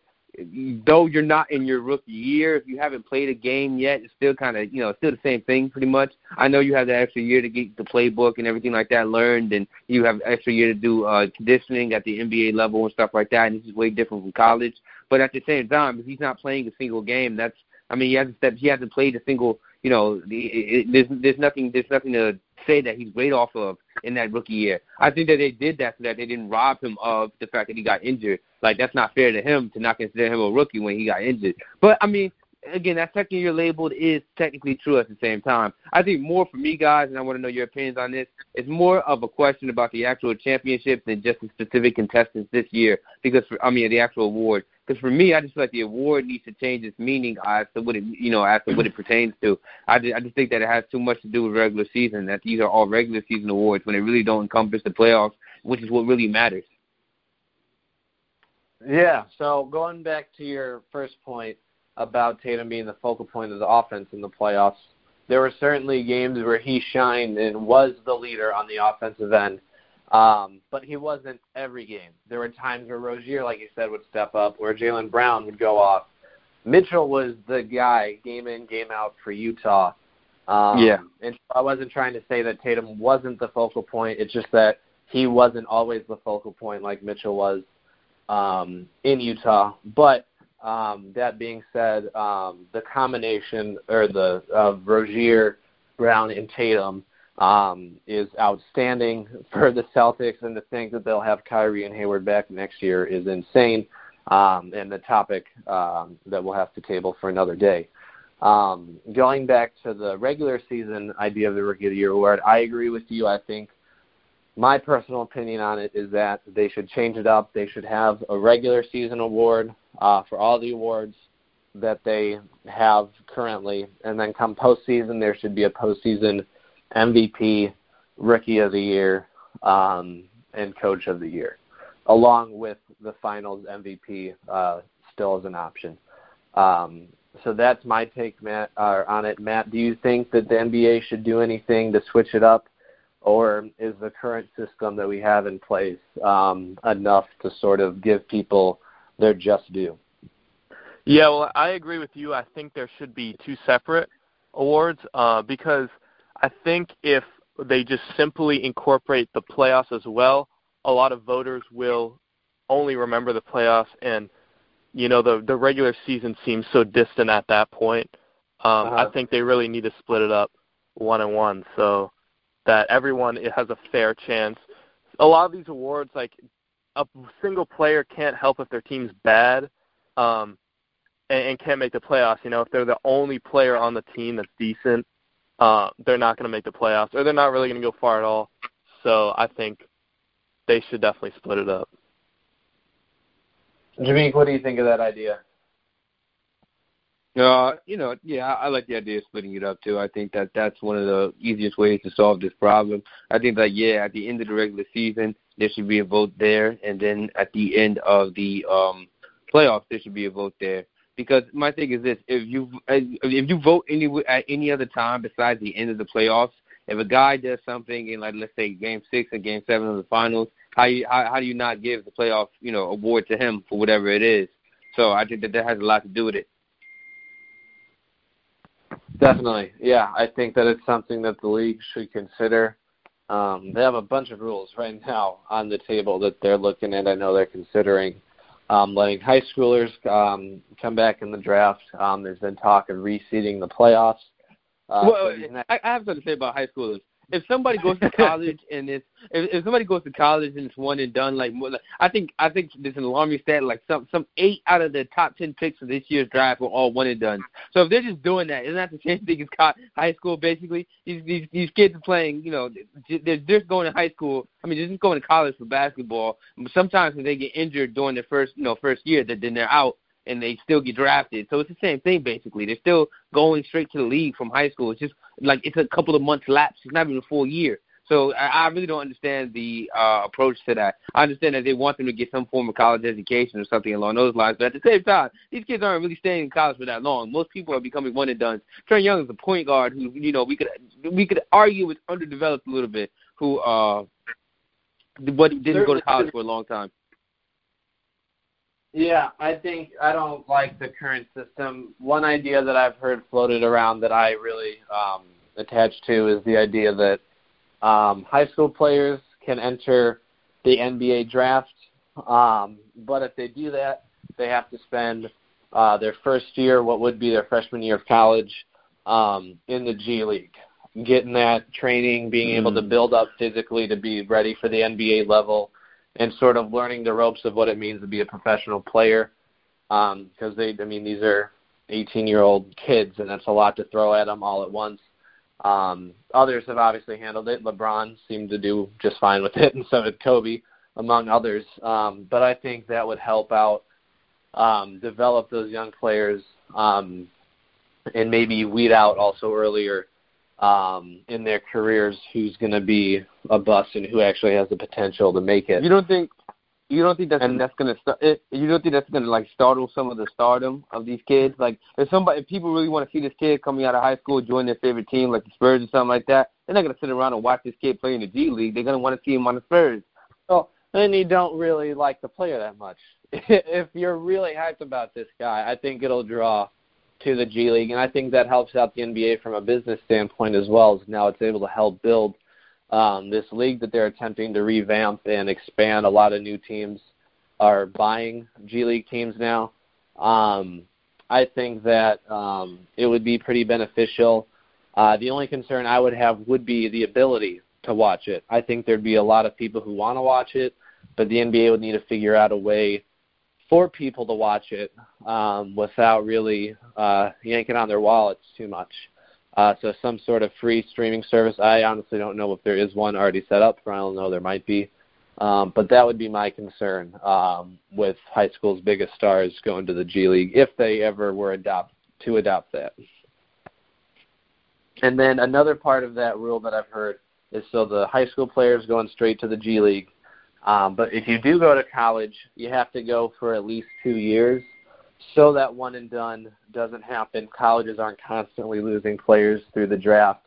though you're not in your rookie year, if you haven't played a game yet, it's still kind of you know still the same thing pretty much. I know you have that extra year to get the playbook and everything like that learned, and you have extra year to do uh, conditioning at the NBA level and stuff like that. And this is way different from college. But at the same time, if he's not playing a single game, that's I mean he hasn't he hasn't played a single you know, it, it, there's there's nothing there's nothing to say that he's great off of in that rookie year. I think that they did that so that they didn't rob him of the fact that he got injured. Like that's not fair to him to not consider him a rookie when he got injured. But I mean, again, that second year labeled is technically true at the same time. I think more for me, guys, and I want to know your opinions on this. It's more of a question about the actual championship than just the specific contestants this year. Because for, I mean, the actual award. Because for me, I just feel like the award needs to change its meaning as to what it, you know, as to what it pertains to. I just, I just think that it has too much to do with regular season. That these are all regular season awards when they really don't encompass the playoffs, which is what really matters. Yeah. So going back to your first point about Tatum being the focal point of the offense in the playoffs, there were certainly games where he shined and was the leader on the offensive end. Um, but he wasn't every game. There were times where Rozier, like you said, would step up, where Jaylen Brown would go off. Mitchell was the guy game in, game out for Utah. Um, yeah. And I wasn't trying to say that Tatum wasn't the focal point. It's just that he wasn't always the focal point like Mitchell was um, in Utah. But um, that being said, um, the combination or the of Rozier, Brown, and Tatum um, is outstanding for the Celtics, and to think that they'll have Kyrie and Hayward back next year is insane, um, and the topic um, that we'll have to table for another day. Um, going back to the regular season idea of the Rookie of the Year award, I agree with you. I think my personal opinion on it is that they should change it up. They should have a regular season award uh, for all the awards that they have currently, and then come postseason, there should be a postseason – MVP, Rookie of the Year, um, and Coach of the Year, along with the Finals MVP uh, still as an option. Um, so that's my take, Matt, uh, on it. Matt, do you think that the NBA should do anything to switch it up, or is the current system that we have in place um, enough to sort of give people their just due? Yeah, well, I agree with you. I think there should be two separate awards uh, because – I think if they just simply incorporate the playoffs as well, a lot of voters will only remember the playoffs and you know the the regular season seems so distant at that point. Um, uh-huh. I think they really need to split it up one and one so that everyone has a fair chance. A lot of these awards, like a single player can't help if their team's bad um, and, and can't make the playoffs. You know, if they're the only player on the team that's decent, uh, they're not going to make the playoffs, or they're not really going to go far at all. So I think they should definitely split it up. Jameek, what do you think of that idea? Uh, you know, yeah, I like the idea of splitting it up too. I think that that's one of the easiest ways to solve this problem. I think that yeah, at the end of the regular season, there should be a vote there, and then at the end of the um playoffs, there should be a vote there because my thing is this: if you if you vote any at any other time besides the end of the playoffs, if a guy does something in like let's say Game Six or Game Seven of the finals, how you how, how do you not give the playoff you know award to him for whatever it is? So I think that that has a lot to do with it. Definitely, yeah. I think that it's something that the league should consider. Um, they have a bunch of rules right (laughs) now on the table that they're looking at. I know they're considering um, letting high schoolers um, come back in the draft. Um, there's been talk of reseeding the playoffs. Uh, well, I, I have something to say about high schoolers if somebody goes to (laughs) college and it's if, if somebody goes to college and it's one and done, like I think I think there's an alarming stat like some some eight out of the top ten picks of this year's draft were all one and done. So if they're just doing that, isn't that the (laughs) same thing as high school? Basically, these these these kids are playing. You know, they're just going to high school. I mean, they're just going to college for basketball. Sometimes when they get injured during their first you know first year, that then they're out and they still get drafted. So it's the same thing basically. They're still going straight to the league from high school. It's just like it's a couple of months lapse. It's not even a full year. So I, I really don't understand the uh, approach to that. I understand that they want them to get some form of college education or something along those lines, but at the same time, these kids aren't really staying in college for that long. Most people are becoming one and done. Trae Young is a point guard who, you know, we could we could argue is underdeveloped a little bit, who uh, but didn't go to college for a long time. Yeah, I think I don't like the current system. One idea that I've heard floated around that I really um, attach to is the idea that um, high school players can enter the NBA draft, um, but if they do that, they have to spend uh, their first year, what would be their freshman year of college, um, in the G League, getting that training, being able to mm. build up physically to be ready for the NBA level and sort of learning the ropes of what it means to be a professional player. Because um, they, I mean, these are 18 year old kids, and that's a lot to throw at them all at once. Um, others have obviously handled it. LeBron seemed to do just fine with it, (laughs) and so did Kobe, among others. Um, but I think that would help out um, develop those young players um, and maybe weed out also earlier um, in their careers who's going to be a bust and who actually has the potential to make it. You don't think you don't think that's and, that's going to start? You don't think that's going to like startle some of the stardom of these kids? Like if somebody, if people really want to see this kid coming out of high school join their favorite team, like the Spurs or something like that, they're not going to sit around and watch this kid play in the G League. They're going to want to see him on the Spurs. Well, then you don't really like the player that much. (laughs) if you're really hyped about this guy, I think it'll draw to the G League, and I think that helps out the NBA from a business standpoint as well. As now it's able to help build um, this league that they're attempting to revamp and expand. A lot of new teams are buying G League teams now. Um, I think that um, it would be pretty beneficial. Uh, the only concern I would have would be the ability to watch it. I think there'd be a lot of people who want to watch it, but the NBA would need to figure out a way for people to watch it um, without really uh, yanking on their wallets too much. Uh, so some sort of free streaming service. I honestly don't know if there is one already set up. I don't know there might be, um, but that would be my concern um, with high school's biggest stars going to the G League if they ever were adopt to adopt that. And then another part of that rule that I've heard is so the high school players going straight to the G League um, but if you do go to college, you have to go for at least two years so that one and done doesn't happen. Colleges aren't constantly losing players through the draft.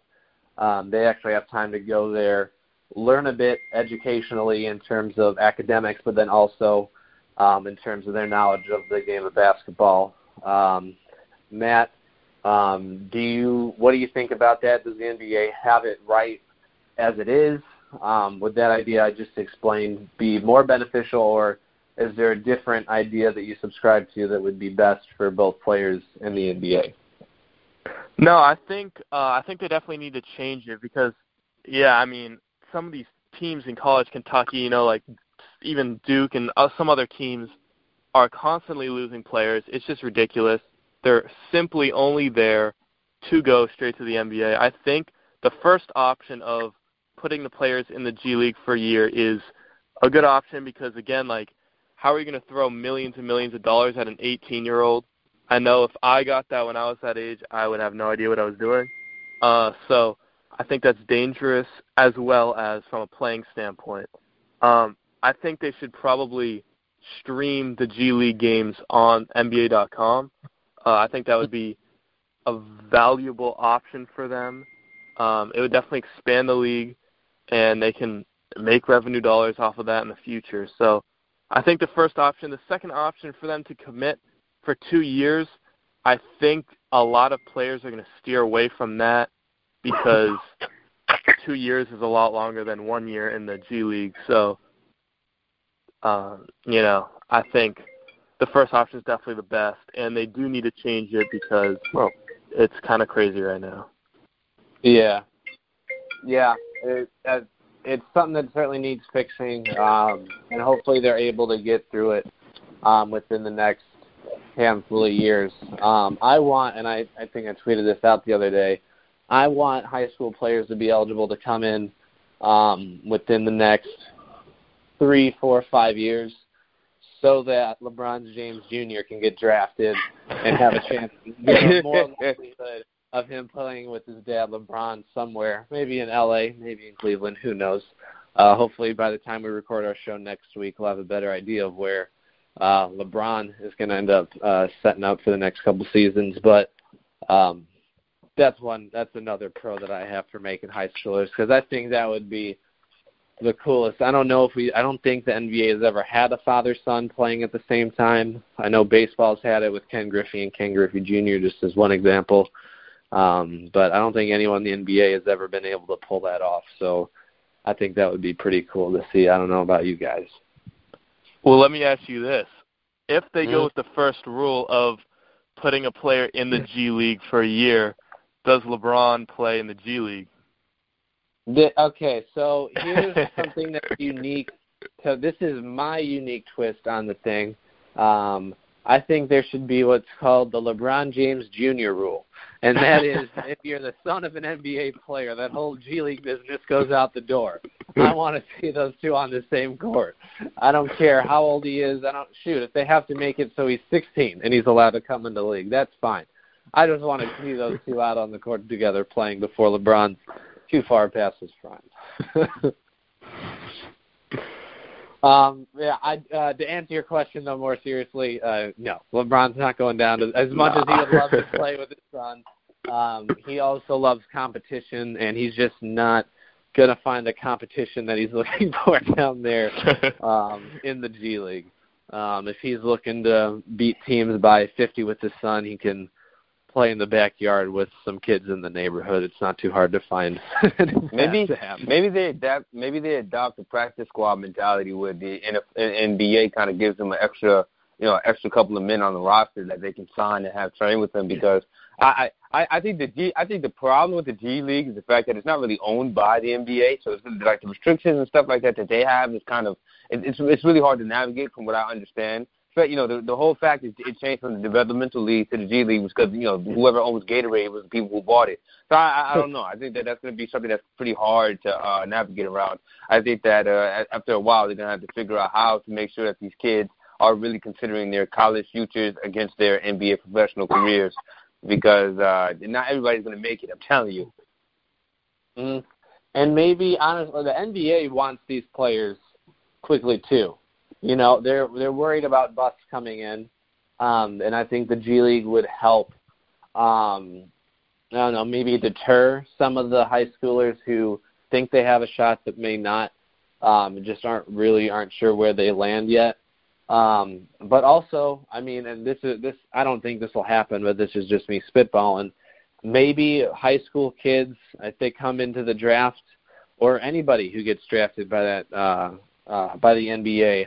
Um, they actually have time to go there, learn a bit educationally in terms of academics, but then also um, in terms of their knowledge of the game of basketball. Um, Matt, um, do you what do you think about that? Does the NBA have it right as it is? Um, would that idea I just explained be more beneficial, or is there a different idea that you subscribe to that would be best for both players in the NBA? No, I think uh, I think they definitely need to change it because, yeah, I mean, some of these teams in college, Kentucky, you know, like even Duke and uh, some other teams are constantly losing players. It's just ridiculous. They're simply only there to go straight to the NBA. I think the first option of putting the players in the G League for a year is a good option because again, like how are you going to throw millions and millions of dollars at an 18 year old? I know if I got that when I was that age, I would have no idea what I was doing. Uh, so I think that's dangerous as well as from a playing standpoint. Um, I think they should probably stream the G League games on NBA.com. Uh, I think that would be a valuable option for them. Um, it would definitely expand the league and they can make revenue dollars off of that in the future. So I think the first option, the second option for them to commit for two years, I think a lot of players are going to steer away from that because (laughs) two years is a lot longer than one year in the G League. So, uh, you know, I think the first option is definitely the best, and they do need to change it because well, it's kind of crazy right now. Yeah, yeah, it, it's something that certainly needs fixing, um, and hopefully they're able to get through it um, within the next handful of years. Um, I want, and I, I think I tweeted this out the other day. I want high school players to be eligible to come in um, within the next three, four, five years, so that LeBron James Jr. can get drafted and have a chance, to get more (laughs) likelihood of him playing with his dad LeBron somewhere, maybe in LA, maybe in Cleveland, who knows. Uh, hopefully, by the time we record our show next week, we'll have a better idea of where uh, LeBron is going to end up uh, setting up for the next couple seasons. But um, that's one. That's another pro that I have for making high schoolers because I think that would be the coolest. I don't know if we. I don't think the NBA has ever had a father son playing at the same time. I know baseball's had it with Ken Griffey and Ken Griffey Jr. just as one example. Um, but I don't think anyone in the NBA has ever been able to pull that off. So I think that would be pretty cool to see. I don't know about you guys. Well, let me ask you this: If they mm-hmm. go with the first rule of putting a player in the G League for a year, does LeBron play in the G League? The, okay, so here's (laughs) something that's unique. So this is my unique twist on the thing. Um, I think there should be what's called the LeBron James Jr. rule. And that is if you're the son of an NBA player, that whole G League business goes out the door. I (laughs) want to see those two on the same court. I don't care how old he is. I don't shoot. If they have to make it so he's 16 and he's allowed to come into the league, that's fine. I just want to see those two out on the court together playing before LeBron's too far past his prime. (laughs) Um, yeah, I, uh, to answer your question though more seriously, uh, no, LeBron's not going down to, as much no. as he would love to play with his son. Um, he also loves competition, and he's just not gonna find the competition that he's (laughs) looking for down there um, in the G League. Um, if he's looking to beat teams by 50 with his son, he can play in the backyard with some kids in the neighborhood. It's not too hard to find. (laughs) maybe maybe they adapt maybe they adopt a practice squad mentality where the NBA kind of gives them an extra you know extra couple of men on the roster that they can sign and have train with them because I I I think the G I think the problem with the G League is the fact that it's not really owned by the NBA, so it's like the restrictions and stuff like that that they have is kind of it's it's really hard to navigate from what I understand you know, the the whole fact is it changed from the developmental league to the G League was because you know whoever owns Gatorade was the people who bought it. So I, I don't know. I think that that's going to be something that's pretty hard to uh, navigate around. I think that uh, after a while they're going to have to figure out how to make sure that these kids are really considering their college futures against their NBA professional careers because uh, not everybody's going to make it. I'm telling you. Mm. And maybe honestly, the NBA wants these players quickly too. You know, they're they're worried about busts coming in, um, and I think the G League would help. Um, I don't know, maybe deter some of the high schoolers who think they have a shot that may not, um, just aren't really aren't sure where they land yet. Um, but also, I mean, and this is this I don't think this will happen, but this is just me spitballing. Maybe high school kids, if they come into the draft, or anybody who gets drafted by that uh, uh, by the NBA,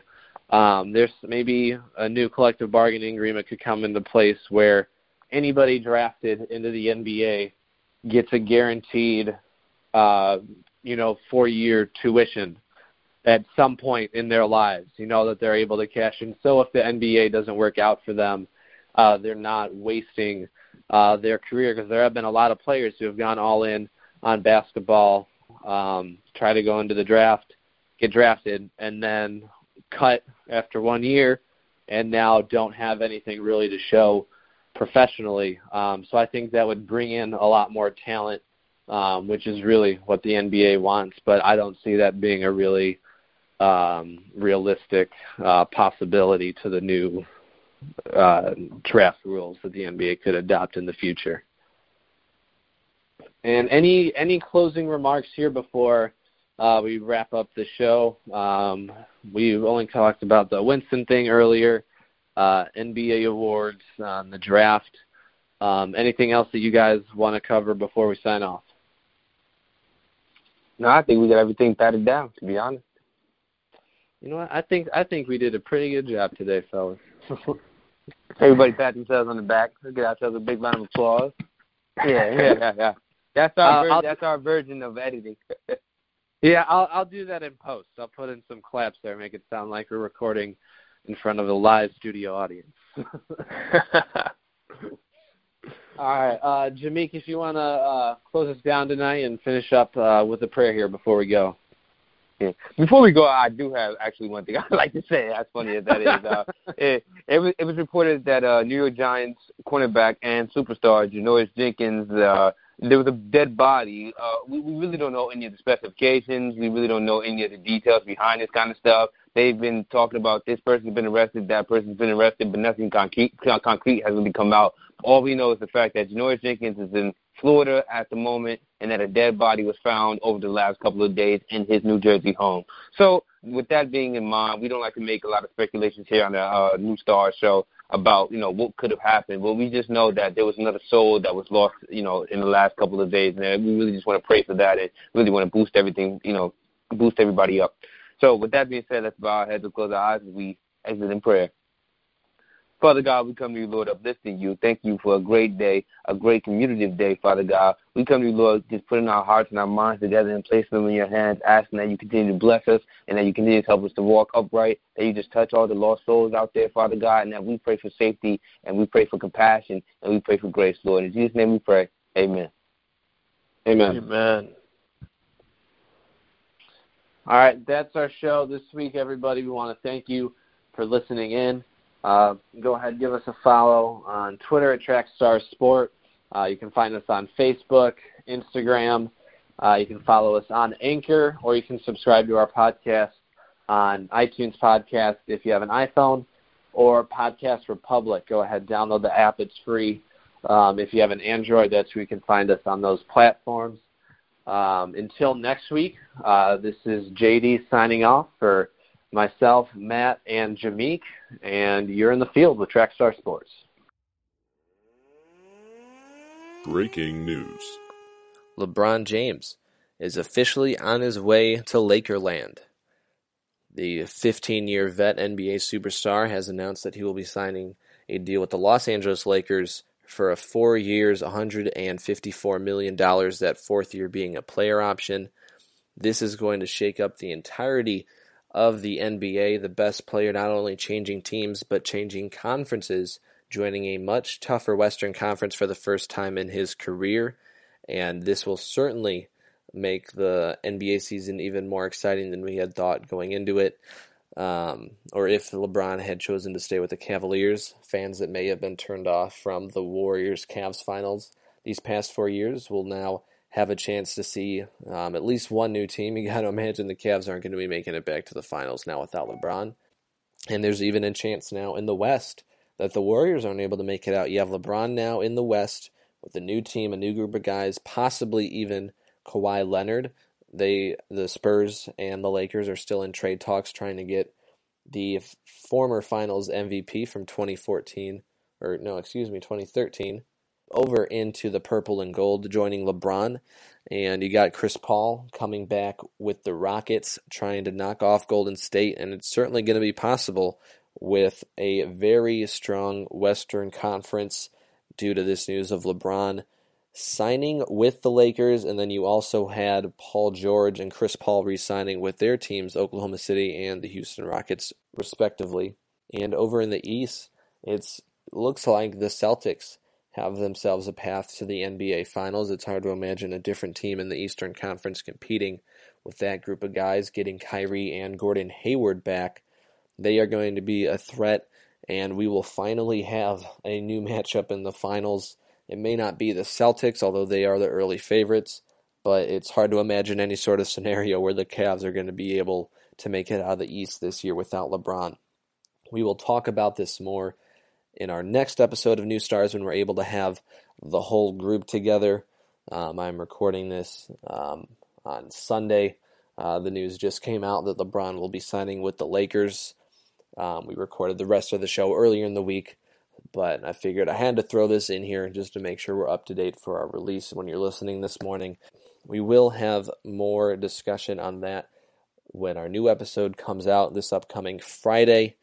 um, there's maybe a new collective bargaining agreement could come into place where anybody drafted into the NBA gets a guaranteed, uh, you know, four-year tuition at some point in their lives. You know that they're able to cash in. So if the NBA doesn't work out for them, uh, they're not wasting uh, their career because there have been a lot of players who have gone all in on basketball, um, try to go into the draft, get drafted, and then cut after one year and now don't have anything really to show professionally. Um, so I think that would bring in a lot more talent, um, which is really what the NBA wants. But I don't see that being a really um, realistic uh, possibility to the new uh, draft rules that the NBA could adopt in the future. And any any closing remarks here before uh, we wrap up the show. Um, we only talked about the Winston thing earlier, uh, NBA awards, uh, the draft. Um, anything else that you guys want to cover before we sign off? No, I think we got everything patted down. To be honest. You know what? I think I think we did a pretty good job today, fellas. (laughs) Everybody pat themselves on the back. Let's get ourselves a big round of applause. (laughs) Yeah, yeah, yeah, yeah. That's our Uh, ver- that's our version of editing. (laughs) yeah, I'll I'll do that in post. I'll put in some claps there, make it sound like we're recording in front of a live studio audience. (laughs) All right, uh, Jameek, if you want to uh, close us down tonight and finish up uh, with a prayer here before we go. Before we go, I do have actually one thing (laughs) I'd like to say. As funny as that is, uh, (laughs) it, it was it was reported that uh, New York Giants cornerback and superstar Janoris Jenkins, uh, there was a dead body. Uh, we, we really don't know any of the specifications. We really don't know any of the details behind this kind of stuff. They've been talking about this person's been arrested, that person's been arrested, but nothing concrete concrete has really come out. All we know is the fact that Janoris Jenkins is in Florida at the moment, and that a dead body was found over the last couple of days in his New Jersey home. So, with that being in mind, we don't like to make a lot of speculations here on the uh, New Star show about you know what could have happened. But we just know that there was another soul that was lost, you know, in the last couple of days, and we really just want to pray for that and really want to boost everything, you know, boost everybody up. So, with that being said, let's bow our heads and close our eyes as we exit in prayer. Father God, we come to you, Lord, uplifting you. Thank you for a great day, a great communicative day, Father God. We come to you, Lord, just putting our hearts and our minds together and placing them in your hands, asking that you continue to bless us and that you continue to help us to walk upright, that you just touch all the lost souls out there, Father God, and that we pray for safety and we pray for compassion and we pray for grace, Lord. In Jesus' name we pray. Amen. Amen. Amen. All right, that's our show this week, everybody. We want to thank you for listening in. Uh, go ahead, give us a follow on Twitter at Trackstar Sport. Uh, you can find us on Facebook, Instagram. Uh, you can follow us on Anchor, or you can subscribe to our podcast on iTunes Podcast if you have an iPhone, or Podcast Republic. Go ahead, download the app; it's free. Um, if you have an Android, that's where you can find us on those platforms. Um, until next week, uh, this is JD signing off for myself, Matt, and Jameek, and you're in the field with Trackstar Sports. Breaking news. LeBron James is officially on his way to Lakerland. The 15 year vet NBA superstar has announced that he will be signing a deal with the Los Angeles Lakers for a four years, $154 million, that fourth year being a player option. This is going to shake up the entirety of the NBA, the best player not only changing teams but changing conferences, joining a much tougher Western Conference for the first time in his career. And this will certainly make the NBA season even more exciting than we had thought going into it. Um, or if LeBron had chosen to stay with the Cavaliers, fans that may have been turned off from the Warriors Cavs finals these past four years will now have a chance to see um, at least one new team. (laughs) You got to imagine the Cavs aren't going to be making it back to the finals now without LeBron. And there's even a chance now in the West that the Warriors aren't able to make it out. You have LeBron now in the West with a new team, a new group of guys, possibly even Kawhi Leonard. They, the Spurs and the Lakers are still in trade talks trying to get the former Finals MVP from 2014, or no, excuse me, 2013, over into the purple and gold, joining LeBron. And you got Chris Paul coming back with the Rockets, trying to knock off Golden State. And it's certainly going to be possible with a very strong Western Conference due to this news of LeBron signing with the Lakers. And then you also had Paul George and Chris Paul re signing with their teams, Oklahoma City and the Houston Rockets, respectively. And over in the East, it looks like the Celtics have themselves a path to the NBA Finals. It's hard to imagine a different team in the Eastern Conference competing with that group of guys, getting Kyrie and Gordon Hayward back. They are going to be a threat, and we will finally have a new matchup in the finals. It may not be the Celtics, although they are the early favorites, but it's hard to imagine any sort of scenario where the Cavs are going to be able to make it out of the East this year without LeBron. We will talk about this more in our next episode of New Stars when we're able to have the whole group together. Um, I'm recording this um, on Sunday. Uh, the news just came out that LeBron will be signing with the Lakers. Um, we recorded the rest of the show earlier in the week, but I figured I had to throw this in here just to make sure we're up to date for our release when you're listening this morning. We will have more discussion on that when our new episode comes out this upcoming Friday.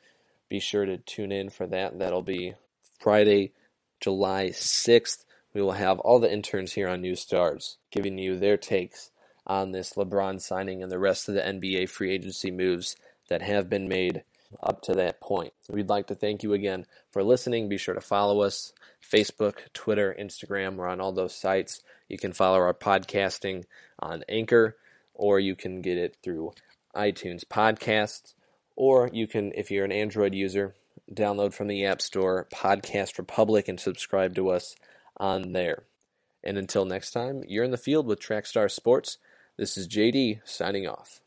Be sure to tune in for that. That'll be Friday, July 6th. We will have all the interns here on New Stars giving you their takes on this LeBron signing and the rest of the NBA free agency moves that have been made up to that point. We'd like to thank you again for listening. Be sure to follow us Facebook, Twitter, Instagram. We're on all those sites. You can follow our podcasting on Anchor, or you can get it through iTunes Podcasts, or you can, if you're an Android user, download from the App Store Podcast Republic and subscribe to us on there. And until next time, you're in the field with Trackstar Sports. This is JD signing off.